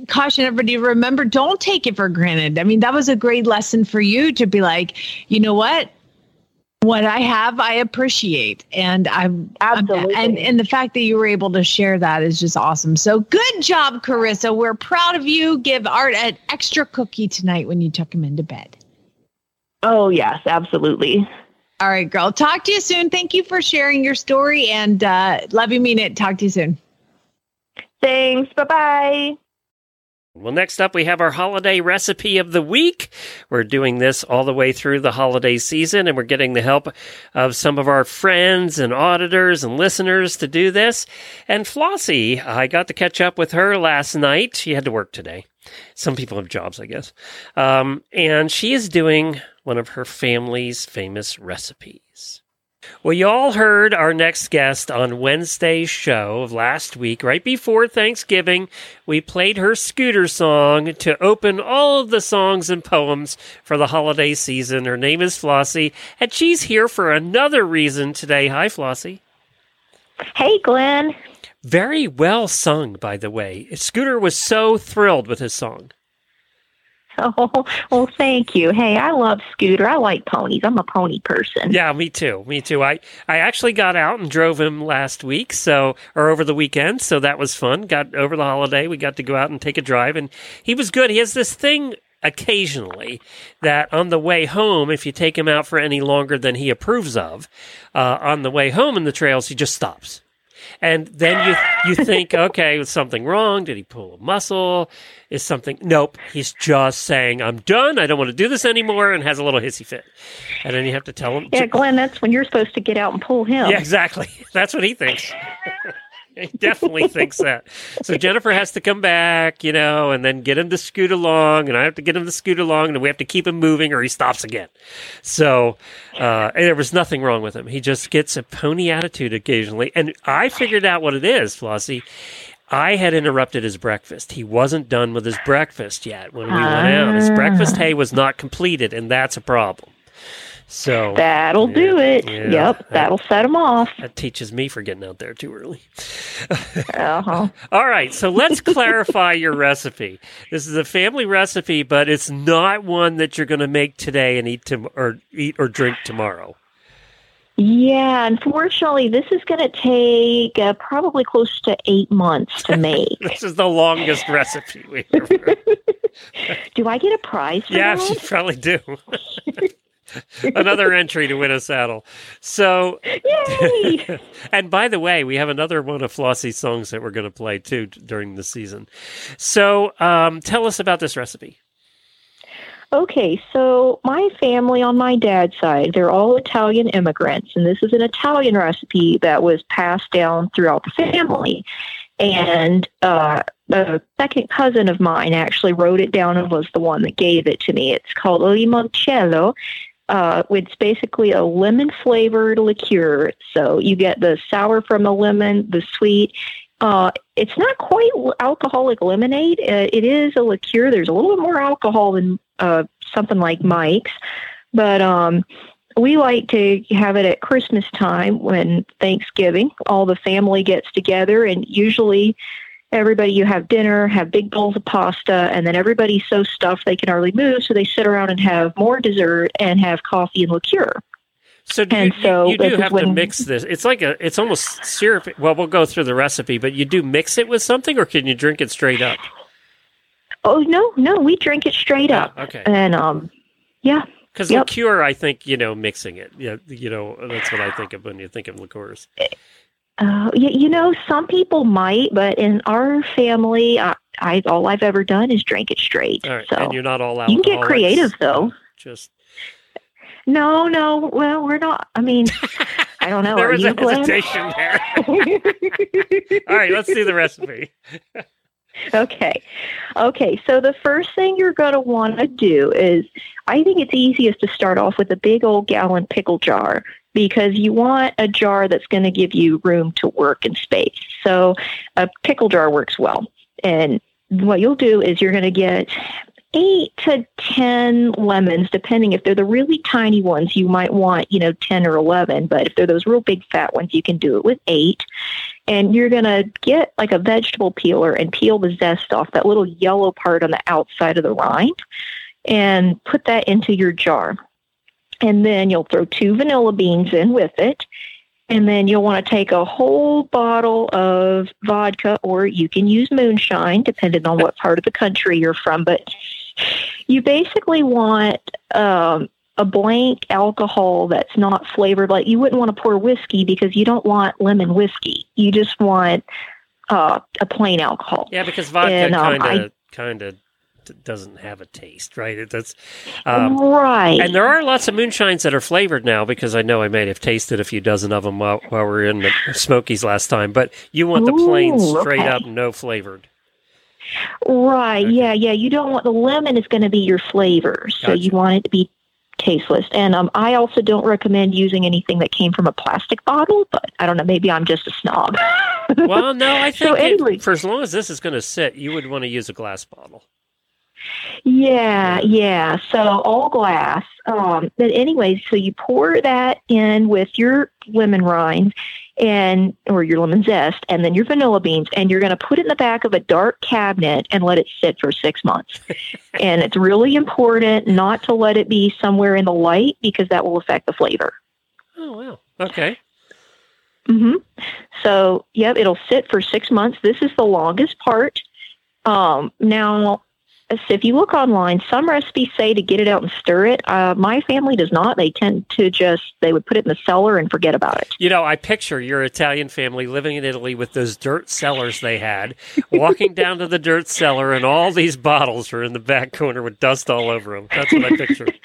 caution everybody: remember, don't take it for granted. I mean, that was a great lesson for you to be like, you know what. What I have, I appreciate, and I'm Absolutely. and and the fact that you were able to share that is just awesome. So good job, Karissa. We're proud of you. Give Art an extra cookie tonight when you tuck him into bed. Oh yes, absolutely. All right, girl. Talk to you soon. Thank you for sharing your story and uh, love you, mean it. Talk to you soon. Thanks. Bye bye. Well, next up, we have our holiday recipe of the week. We're doing this all the way through the holiday season, and we're getting the help of some of our friends and auditors and listeners to do this. And Flossie, I got to catch up with her last night. She had to work today. Some people have jobs, I guess. Um, and she is doing one of her family's famous recipes. Well, you all heard our next guest on Wednesday's show of last week, right before Thanksgiving. We played her scooter song to open all of the songs and poems for the holiday season. Her name is Flossie, and she's here for another reason today. Hi, Flossie. Hey, Glenn. Very well sung, by the way. Scooter was so thrilled with his song. Oh, well, thank you. Hey, I love Scooter. I like ponies. I'm a pony person. Yeah, me too. Me too. I, I actually got out and drove him last week, so or over the weekend, so that was fun. Got over the holiday, we got to go out and take a drive, and he was good. He has this thing occasionally that on the way home, if you take him out for any longer than he approves of, uh, on the way home in the trails, he just stops. And then you you think, okay, was something wrong? Did he pull a muscle? Is something? Nope. He's just saying, "I'm done. I don't want to do this anymore," and has a little hissy fit. And then you have to tell him. Yeah, Glenn, that's when you're supposed to get out and pull him. Yeah, exactly. That's what he thinks. he definitely thinks that. So Jennifer has to come back, you know, and then get him to scoot along, and I have to get him to scoot along, and we have to keep him moving, or he stops again. So uh, there was nothing wrong with him. He just gets a pony attitude occasionally, and I figured out what it is, Flossie. I had interrupted his breakfast. He wasn't done with his breakfast yet when we went out. His breakfast hay was not completed, and that's a problem. So That'll do it. yeah. Yep, that'll set him off. that teaches me for getting out there too early. Uh-huh. All right, so let's clarify your recipe. This is a family recipe, but it's not one that you're going to make today and eat to, or eat or drink tomorrow. Yeah, unfortunately, this is going to take uh, probably close to eight months to make. This is the longest recipe we ever. do I get a prize for that? you probably do. Another entry to win a saddle. So, Yay! and by the way, we have another one of Flossie's songs that we're going to play too during the season. So, um, tell us about this recipe. Okay, so my family on my dad's side, they're all Italian immigrants, and this is an Italian recipe that was passed down throughout the family. And uh, a second cousin of mine actually wrote it down and was the one that gave it to me. It's called limoncello. Uh, it's basically a lemon flavored liqueur. So you get the sour from the lemon, the sweet. Uh, it's not quite alcoholic lemonade. Uh, it is a liqueur. There's a little bit more alcohol than uh, something like Mike's, but um, we like to have it at Christmas time when Thanksgiving. All the family gets together, and usually everybody you have dinner, have big bowls of pasta, and then everybody's so stuffed they can hardly move, so they sit around and have more dessert and have coffee and liqueur. So do And you, so you this do have to mix this. It's like a, it's almost syrup. Well, we'll go through the recipe, but you do mix it with something, or can you drink it straight up? Oh no, no, we drink it straight up, okay. and um, yeah, Because Yep. liqueur, I think you know, mixing it. Yeah, you know, that's what I think of when you think of liqueurs. Uh, you, you know, some people might, but in our family, I, I all I've ever done is drink it straight. Right, so and you're not all out. you can get creative, though. Just no, no. Well, we're not. I mean, I don't know. there was a hesitation there. all right, let's see the recipe. okay, okay. So the first thing you're going to want to do is, I think it's easiest to start off with a big old gallon pickle jar because you want a jar that's going to give you room to work and space. So a pickle jar works well. And what you'll do is you're going to get eight to 10 lemons, depending if they're the really tiny ones, you might want, you know, 10 or 11. But if they're those real big fat ones, you can do it with eight. And you're going to get like a vegetable peeler and peel the zest off that little yellow part on the outside of the rind and put that into your jar. And then you'll throw two vanilla beans in with it. And then you'll want to take a whole bottle of vodka, or you can use moonshine, depending on what part of the country you're from. But you basically want um, a blank alcohol that's not flavored. Like you wouldn't want to pour whiskey because you don't want lemon whiskey. You just want uh, a plain alcohol. Yeah, because vodka kind of kind of doesn't have a taste, right? It does. Um, right. And there are lots of moonshines that are flavored now because I know I may have tasted a few dozen of them while, while we were in the Smokies last time. But you want the plain, Ooh, straight okay. up, no flavored. Right. Okay. Yeah, yeah. You don't want the lemon is going to be your flavor, so Gotcha. you want it to be tasteless. And um, I also don't recommend using anything that came from a plastic bottle. But I don't know. Maybe I'm just a snob. Well, no, I So think it- anyway- for as long as this is going to sit, you would want to use a glass bottle. Yeah, yeah. So all glass. Um, but anyway, so you pour that in with your lemon rind and or your lemon zest and then your vanilla beans and you're going to put it in the back of a dark cabinet and let it sit for 6 months. and it's really important not to let it be somewhere in the light because that will affect the flavor. Oh, wow. Okay. hmm So, yep, it'll sit for six months. This is the longest part. Um, now, so if you look online, some recipes say to get it out and stir it. Uh, my family does not. They tend to just they would put it in the cellar and forget about it. You know, I picture your Italian family living in Italy with those dirt cellars they had, walking down to the dirt cellar, and all these bottles are in the back corner with dust all over them. That's what I picture.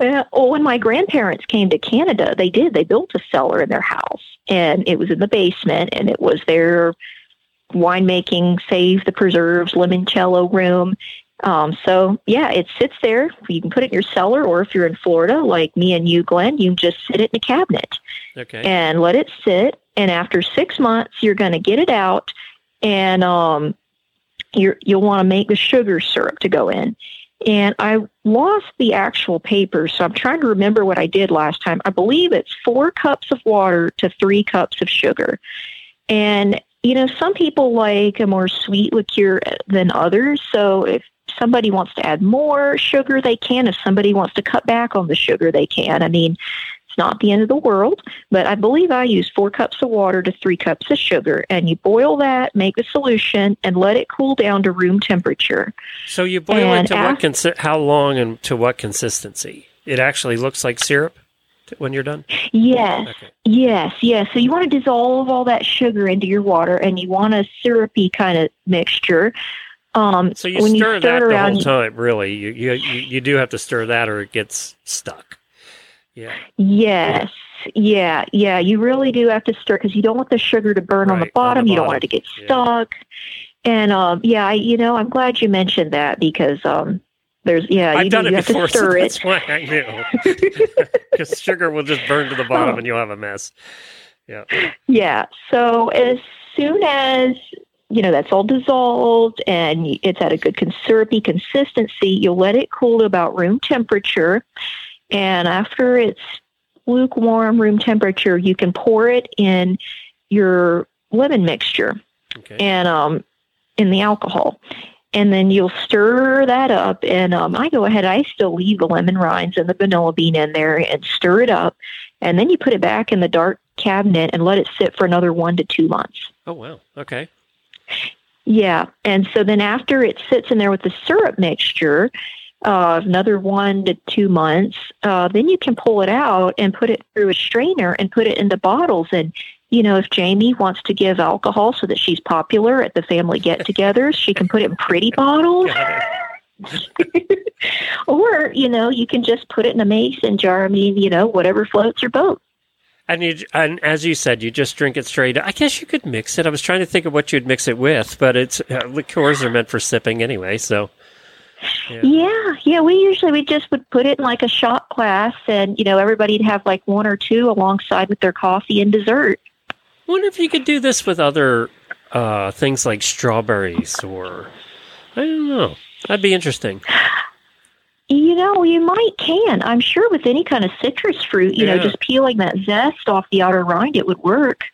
Well, when my grandparents came to Canada, they did. They built a cellar in their house, and it was in the basement, and it was their winemaking, save the preserves, limoncello room. Um, so yeah, it sits there. You can put it in your cellar, or if you're in Florida, like me and you, Glenn, you just sit it in a cabinet Okay. and let it sit. And after six months, you're going to get it out, and um, you're, you'll want to make the sugar syrup to go in. And I lost the actual paper, so I'm trying to remember what I did last time. I believe it's four cups of water to three cups of sugar. And, you know, some people like a more sweet liqueur than others. So if somebody wants to add more sugar, they can. If somebody wants to cut back on the sugar, they can. I mean, it's not the end of the world, but I believe I use four cups of water to three cups of sugar. And you boil that, make the solution, and let it cool down to room temperature. So you boil And it to what consi- how long and to what consistency? It actually looks like syrup when you're done. Yes, Okay. yes, yes. So you want to dissolve all that sugar into your water, and you want a syrupy kind of mixture. Um, So you stir you that it the whole time, really. You, you you you do have to stir that, or it gets stuck. Yeah. Yes, yeah, yeah. You really do have to stir because you don't want the sugar to burn on the Right, on the bottom. You don't want it to bottom. get Yeah. stuck. And um, yeah, I, you know, I'm glad you mentioned that because um, there's yeah, you, I've done do, it you have before, to so stir it. that's why I knew. Because sugar will just burn to the bottom, Oh. and you'll have a mess. Yeah. Yeah. So as soon as you know, that's all dissolved and it's at a good syrupy consistency. You'll let it cool to about room temperature. And after it's lukewarm room temperature, you can pour it in your lemon mixture Okay. and um, in the alcohol. And then you'll stir that up. And um, I go ahead, I still leave the lemon rinds and the vanilla bean in there and stir it up. And then you put it back in the dark cabinet and let it sit for another one to two months. oh wow. Okay. Yeah. And so then after it sits in there with the syrup mixture, uh, another one to two months, uh, then you can pull it out and put it through a strainer and put it into bottles. And, you know, if Jamie wants to give alcohol so that she's popular at the family get togethers, she can put it in pretty bottles. Or, you know, you can just put it in a mason jar. I mean, you know, whatever floats your boat. And you, and as you said, you just drink it straight. I guess you could mix it. I was trying to think of what you'd mix it with, but it's uh, liqueurs are meant for sipping anyway. So Yeah. Yeah, yeah. We usually we just would put it in like a shot glass, and you know everybody'd have like one or two alongside with their coffee and dessert. wonder if you could do this with other uh, things like strawberries or I don't know. That'd be interesting. You know, you might can. I'm sure with any kind of citrus fruit, you know, just peeling that zest off the outer rind, it would work.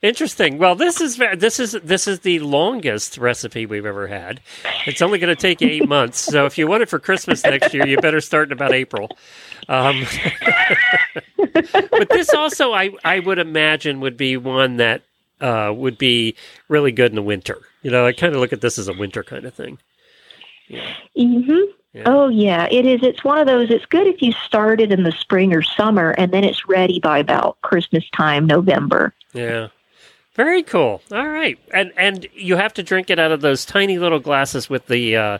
Interesting. Well, this is this is this is the longest recipe we've ever had. It's only going to take eight months. So if you want it for Christmas next year, you better start in about April. Um, but this also, I I would imagine, would be one that uh, would be really good in the winter. You know, I kind of look at this as a winter kind of thing. hmm Yeah. Oh yeah, it is. It's one of those. It's good if you start it in the spring or summer, and then it's ready by about Christmas time, November. Yeah. Very cool. All right. And and you have to drink it out of those tiny little glasses with the uh,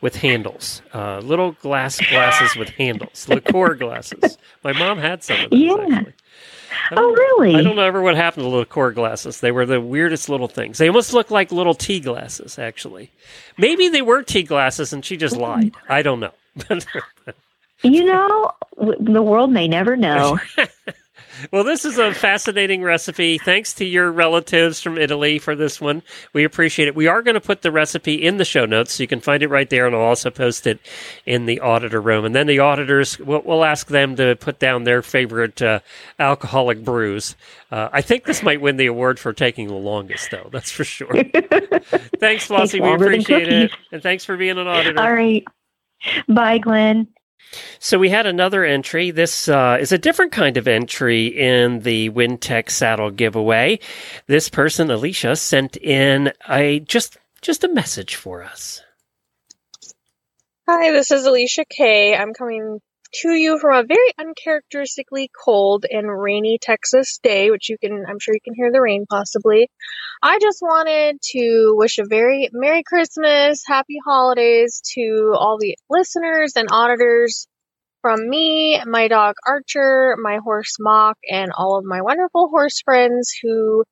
with handles. Uh, little glass glasses with handles. Liqueur glasses. My mom had some of those Yeah. actually. Oh really? I don't know ever what happened to liqueur glasses. They were the weirdest little things. They almost look like little tea glasses, actually. Maybe they were tea glasses and she just hmm. lied. I don't know. You know, the world may never know. Well, this is a fascinating recipe. Thanks to your relatives from Italy for this one. We appreciate it. We are going to put the recipe in the show notes, so you can find it right there, and I'll also post it in the auditor room. And then the auditors, we'll, we'll ask them to put down their favorite uh, alcoholic brews. Uh, I think this might win the award for taking the longest, though. That's for sure. thanks, Flossie. We appreciate it. And thanks for being an auditor. All right. Bye, Glenn. So we had another entry. This uh, is a different kind of entry in the Wintec saddle giveaway. This person, Alicia, sent in a just just a message for us. Hi, this is Alicia Kay. I'm coming to you from a very uncharacteristically cold and rainy Texas day, which you can, I'm sure you can hear the rain possibly. I just wanted to wish a very Merry Christmas, Happy Holidays to all the listeners and auditors from me, my dog Archer, my horse Mock, and all of my wonderful horse friends who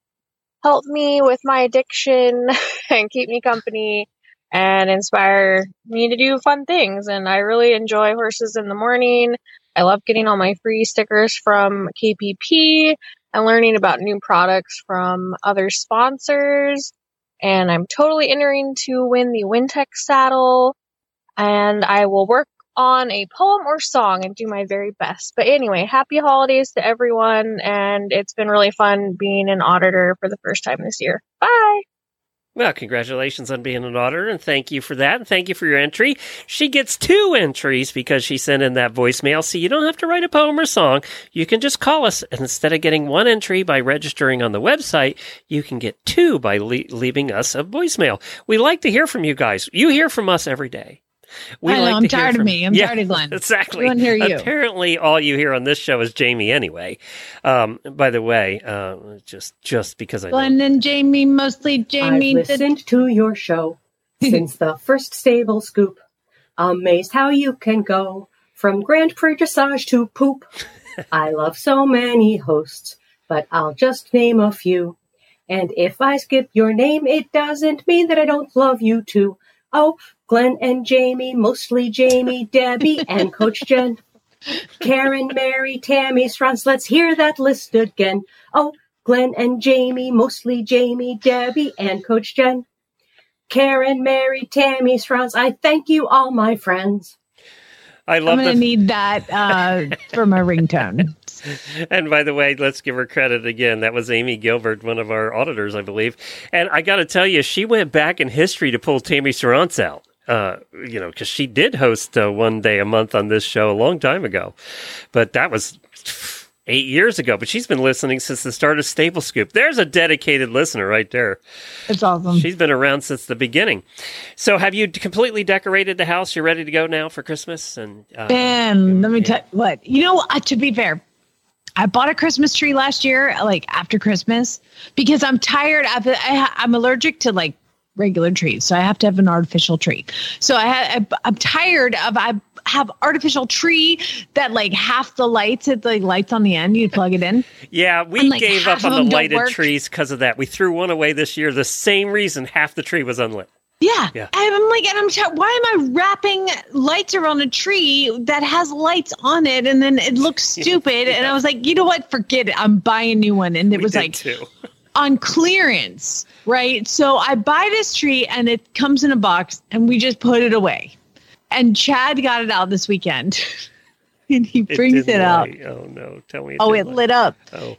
help me with my addiction and keep me company and inspire me to do fun things. And I really enjoy horses in the morning. I love getting all my free stickers from KPP and learning about new products from other sponsors. And I'm totally entering to win the Wintec saddle. And I will work on a poem or song and do my very best. But anyway, happy holidays to everyone. And it's been really fun being an auditor for the first time this year. Bye. Well, congratulations on being an auditor, and thank you for that, and thank you for your entry. She gets two entries because she sent in that voicemail, so you don't have to write a poem or song. You can just call us, and instead of getting one entry by registering on the website, you can get two by le- leaving us a voicemail. We like to hear from you guys. You hear from us every day. We I know, like I'm to hear tired of me. I'm Yeah, tired of Glenn. Exactly. We wanna hear you. Apparently, all you hear on this show is Jamie anyway. Um, by the way, uh, just just because I know Glenn and Jamie, mostly Jamie. I've listened to your show since the first stable scoop. Amazed how you can go from Grand Prix dressage to poop. I love so many hosts, but I'll just name a few. And if I skip your name, it doesn't mean that I don't love you too. Oh, Glenn and Jamie, mostly Jamie, Debbie, and Coach Jenn. Karen, Mary, Tammy, Strauss, let's hear that list again. Oh, Glenn and Jamie, mostly Jamie, Debbie, and Coach Jenn. Karen, Mary, Tammy, Franz, I thank you all my friends. I love. I'm going to need that uh, for my ringtone. And by the way, let's give her credit again. That was Amy Gilbert, one of our auditors, I believe. And I got to tell you, she went back in history to pull Tammy Sarantz out. Uh, you know, because she did host uh, one day a month on this show a long time ago, but that was eight years ago. But she's been listening since the start of Stable Scoop. There's a dedicated listener right there. It's awesome. She's been around since the beginning. So, have you completely decorated the house? You're ready to go now for Christmas? And uh, Ben, let me tell you what. You know, uh, to be fair, I bought a Christmas tree last year, like after Christmas, because I'm tired. Of, I, I'm allergic to like regular trees, so I have to have an artificial tree. So I, ha- I I'm tired of I have artificial tree that like half the lights, at the lights on the end. You plug it in. Yeah, we And, like, gave up on the lighted work. trees because of that. We threw one away this year. The same reason half the tree was unlit. Yeah. Yeah. I'm like, and I'm t- why am I wrapping lights around a tree that has lights on it and then it looks stupid? And I was like, you know what? Forget it. I'm buying a new one. And it We was like too. on clearance, right? So I buy this tree and it comes in a box and we just put it away. And Chad got it out this weekend. and he brings it, didn't out. Oh no! Tell me. Oh, it didn't light. lit up. Oh,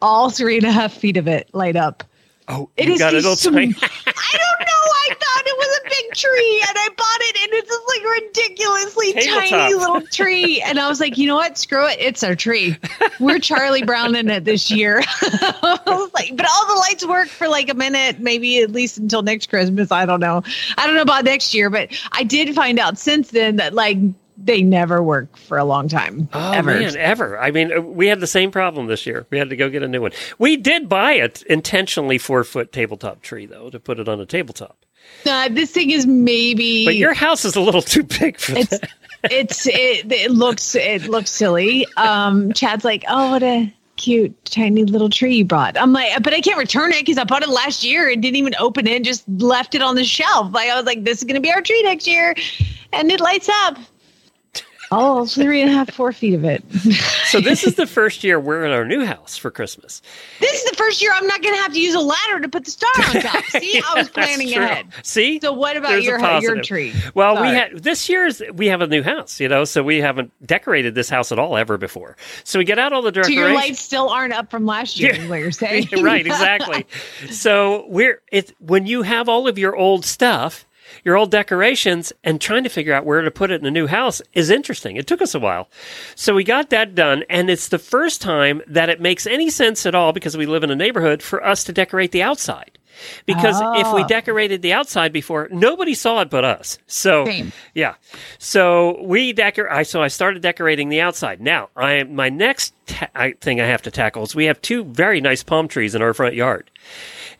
All three and a half feet of it light up. oh, It is got it just all some- tiny. I don't know. I thought it was a big tree, and I bought it, and it's just like ridiculously Tabletop. tiny little tree. And I was like, you know what? Screw it. It's our tree. We're Charlie Brown in it this year. Like, but all the lights work for like a minute, maybe at least until next Christmas. I don't know. I don't know about next year, but I did find out since then that like they never work for a long time. Oh ever. man, ever! I mean, uh, we had the same problem this year. We had to go get a new one. We did buy it intentionally four foot tabletop tree though to put it on a tabletop. Uh, this thing is maybe But your house is a little too big for it's that. it's it, it looks it looks silly. Um, Chad's like, oh, what a cute tiny little tree you brought. I'm like, but I can't return it because I bought it last year and didn't even open it. Just left it on the shelf. Like I was like, this is gonna be our tree next year, and it lights up. Oh, three and a half, four feet of it. So this is the first year we're in our new house for Christmas. this is the first year I'm not gonna have to use a ladder to put the star on top. See, I was planning ahead. See, So what about There's your your tree? Well, we had this year's we have a new house, you know, so we haven't decorated this house at all ever before. So we get out all the So decorations. your lights still aren't up from last year, Yeah. is what you're saying. right, exactly. so we're it when you have all of your old stuff, your old decorations, and trying to figure out where to put it in a new house is interesting. It took us a while. So we got that done, and it's the first time that it makes any sense at all because we live in a neighborhood for us to decorate the outside. Because if we Oh. decorated the outside before, nobody saw it but us. So Same. yeah. So we decor. I so I started decorating the outside. Now I my next ta- I, thing I have to tackle is we have two very nice palm trees in our front yard,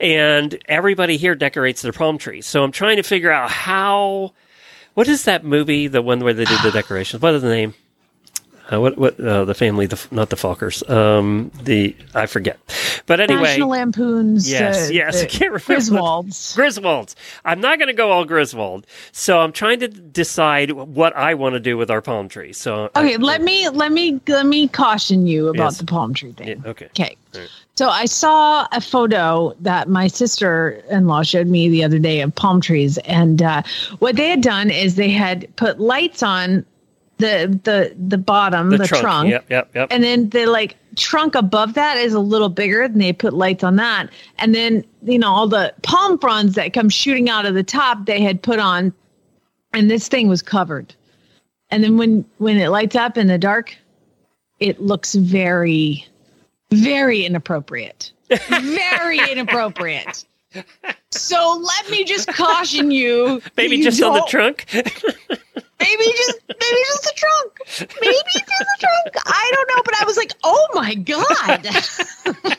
and everybody here decorates their palm trees. So I'm trying to figure out how. What is that movie? The one where they did the decorations. What is the name? Uh, what what uh, the family? The not the Falkers. Um, the I forget. But anyway, National Lampoon's. Yes, uh, yes, I uh, can't remember. Griswolds. Griswolds. I'm not going to go all Griswold. So I'm trying to decide what I want to do with our palm tree. So I- Okay, let me let me let me caution you about Yes. the palm tree thing. Yeah, okay. Okay. So I saw a photo that my sister-in-law showed me the other day of palm trees, and uh, what they had done is they had put lights on the the the bottom, the, trunk, Yep, yep, yep. and then the like trunk above that is a little bigger, and they put lights on that, and then you know all the palm fronds that come shooting out of the top they had put on, and this thing was covered, and then when when it lights up in the dark, it looks very, very inappropriate, very inappropriate. So let me just caution you. Maybe you just on the trunk. Maybe just maybe just the trunk. Maybe just the trunk. I don't know, but I was like, oh my god.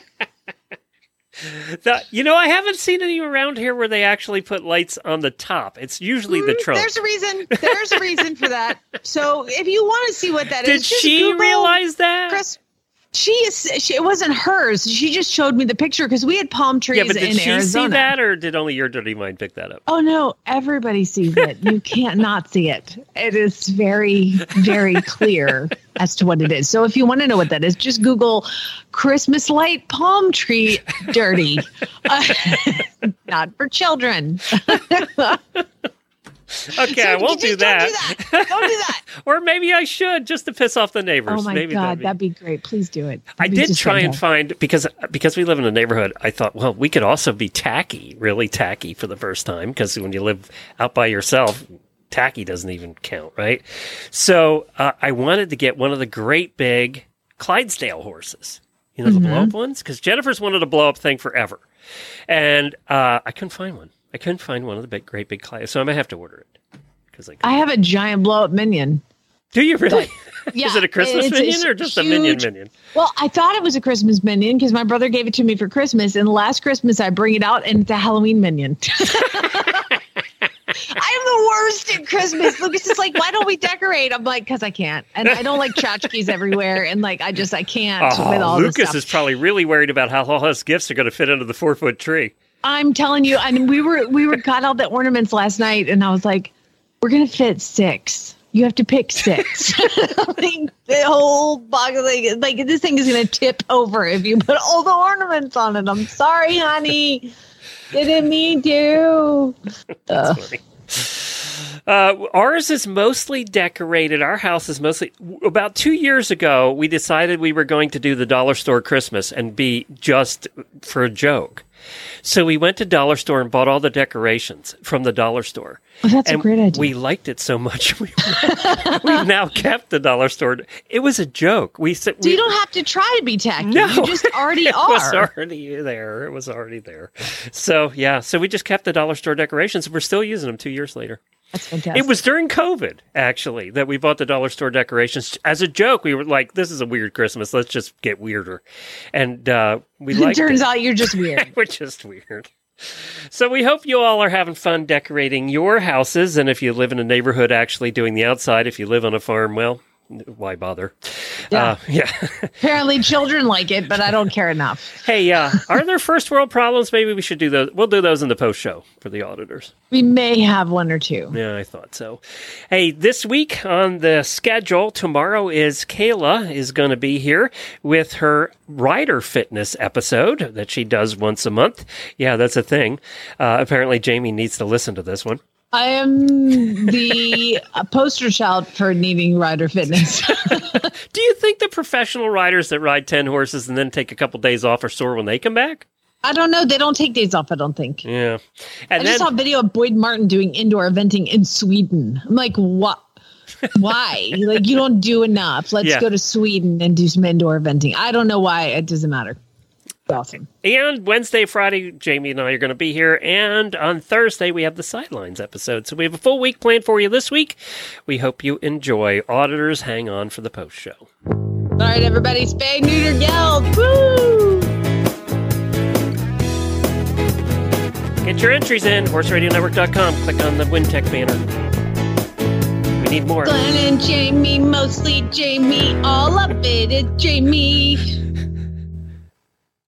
The- you know, I haven't seen any around here where they actually put lights on the top. It's usually the Mm, trunk. There's a reason. There's a reason for that. So if you want to see what that is, Did she Google realize that? Chris. She is. She, it wasn't hers. She just showed me the picture because we had palm trees Yeah, but did in she Arizona. see that, or did only your dirty mind pick that up? Oh no, everybody sees it. You can't not see it. It is very, very clear as to what it is. So if you want to know what that is, just Google Christmas light palm tree dirty. Uh, not for children. Okay, I won't do that. Don't do that. Don't do that. or maybe I should just to piss off the neighbors. Oh my maybe god, that'd be- that'd be great. Please do it. I That'd be did try and find because because we live in a neighborhood. I thought, well, we could also be tacky, really tacky for the first time because when you live out by yourself, tacky doesn't even count, right? So uh, I wanted to get one of the great big Clydesdale horses, you know, the blow up ones, because Jennifer's wanted a blow up thing forever, and uh, I couldn't find one. I couldn't find one of the big, great big Clyde, so I might have to order it because I. I have a giant blow up minion. Do you really? Yeah, Is it a Christmas it's- minion it's or just a minion minion? Well, I thought it was a Christmas minion because my brother gave it to me for Christmas, and last Christmas I bring it out and it's a Halloween minion. I'm the worst at Christmas. Lucas is like, why don't we decorate? I'm like, because I can't, and I don't like tchotchkes everywhere, and like I just I can't oh, with Oh, all this Lucas is probably really worried about how all his gifts are going to fit under the four foot tree. I'm telling you, and we were we were got all the ornaments last night, and I was like, we're gonna fit six. You have to pick six. like the whole box, like, like this thing is gonna tip over if you put all the ornaments on it. I'm sorry, honey. Didn't mean to. Uh, ours is mostly decorated. Our house is mostly. About two years ago, we decided we were going to do the dollar store Christmas and be just for a joke. So we went to dollar store and bought all the decorations from the dollar store. Oh, that's a great idea. We liked it so much. We, we've now kept the dollar store. It was a joke. We said So we, you don't have to try to be tacky. No. You just already are. it was already there. It was already there. So yeah, so we just kept the dollar store decorations. We're still using them two years later. That's fantastic. It was during COVID actually that we bought the dollar store decorations as a joke. We were like, "This is a weird Christmas. Let's just get weirder," and uh, we like It turns it. out you're just weird. we're just weird. So we hope you all are having fun decorating your houses, and if you live in a neighborhood, actually doing the outside. If you live on a farm, well, why bother? Yeah. Uh, yeah. Apparently, children like it, but I don't care enough. Hey, uh, are there first world problems? Maybe we should do those. We'll do those in the post show for the auditors. We may have one or two. Yeah, I thought so. Hey, this week on the schedule, tomorrow is Kayla is going to be here with her rider fitness episode that she does once a month. Yeah, that's a thing. Uh, apparently, Jamie needs to listen to this one. I am the poster child for needing rider fitness. Do you think the professional riders that ride 10 horses and then take a couple days off are sore when they come back? I don't know. They don't take days off. I don't think. Yeah. I And just saw a video of Boyd Martin doing indoor eventing in Sweden. I'm like, what? Why? like, you don't do enough. Let's Yeah. go to Sweden and do some indoor eventing. I don't know why. It doesn't matter. It's awesome. and Wednesday, Friday, Jamie and I are going to be here. And on Thursday, we have the Sidelines episode. So we have a full week planned for you this week. We hope you enjoy. Auditors, hang on for the post show. All right, everybody, spay, neuter, geld. Woo! Get your entries in, horseradionetwork.com. Click on the Wintec banner. We need more. Glenn and Jamie, mostly Jamie. All of it is Jamie.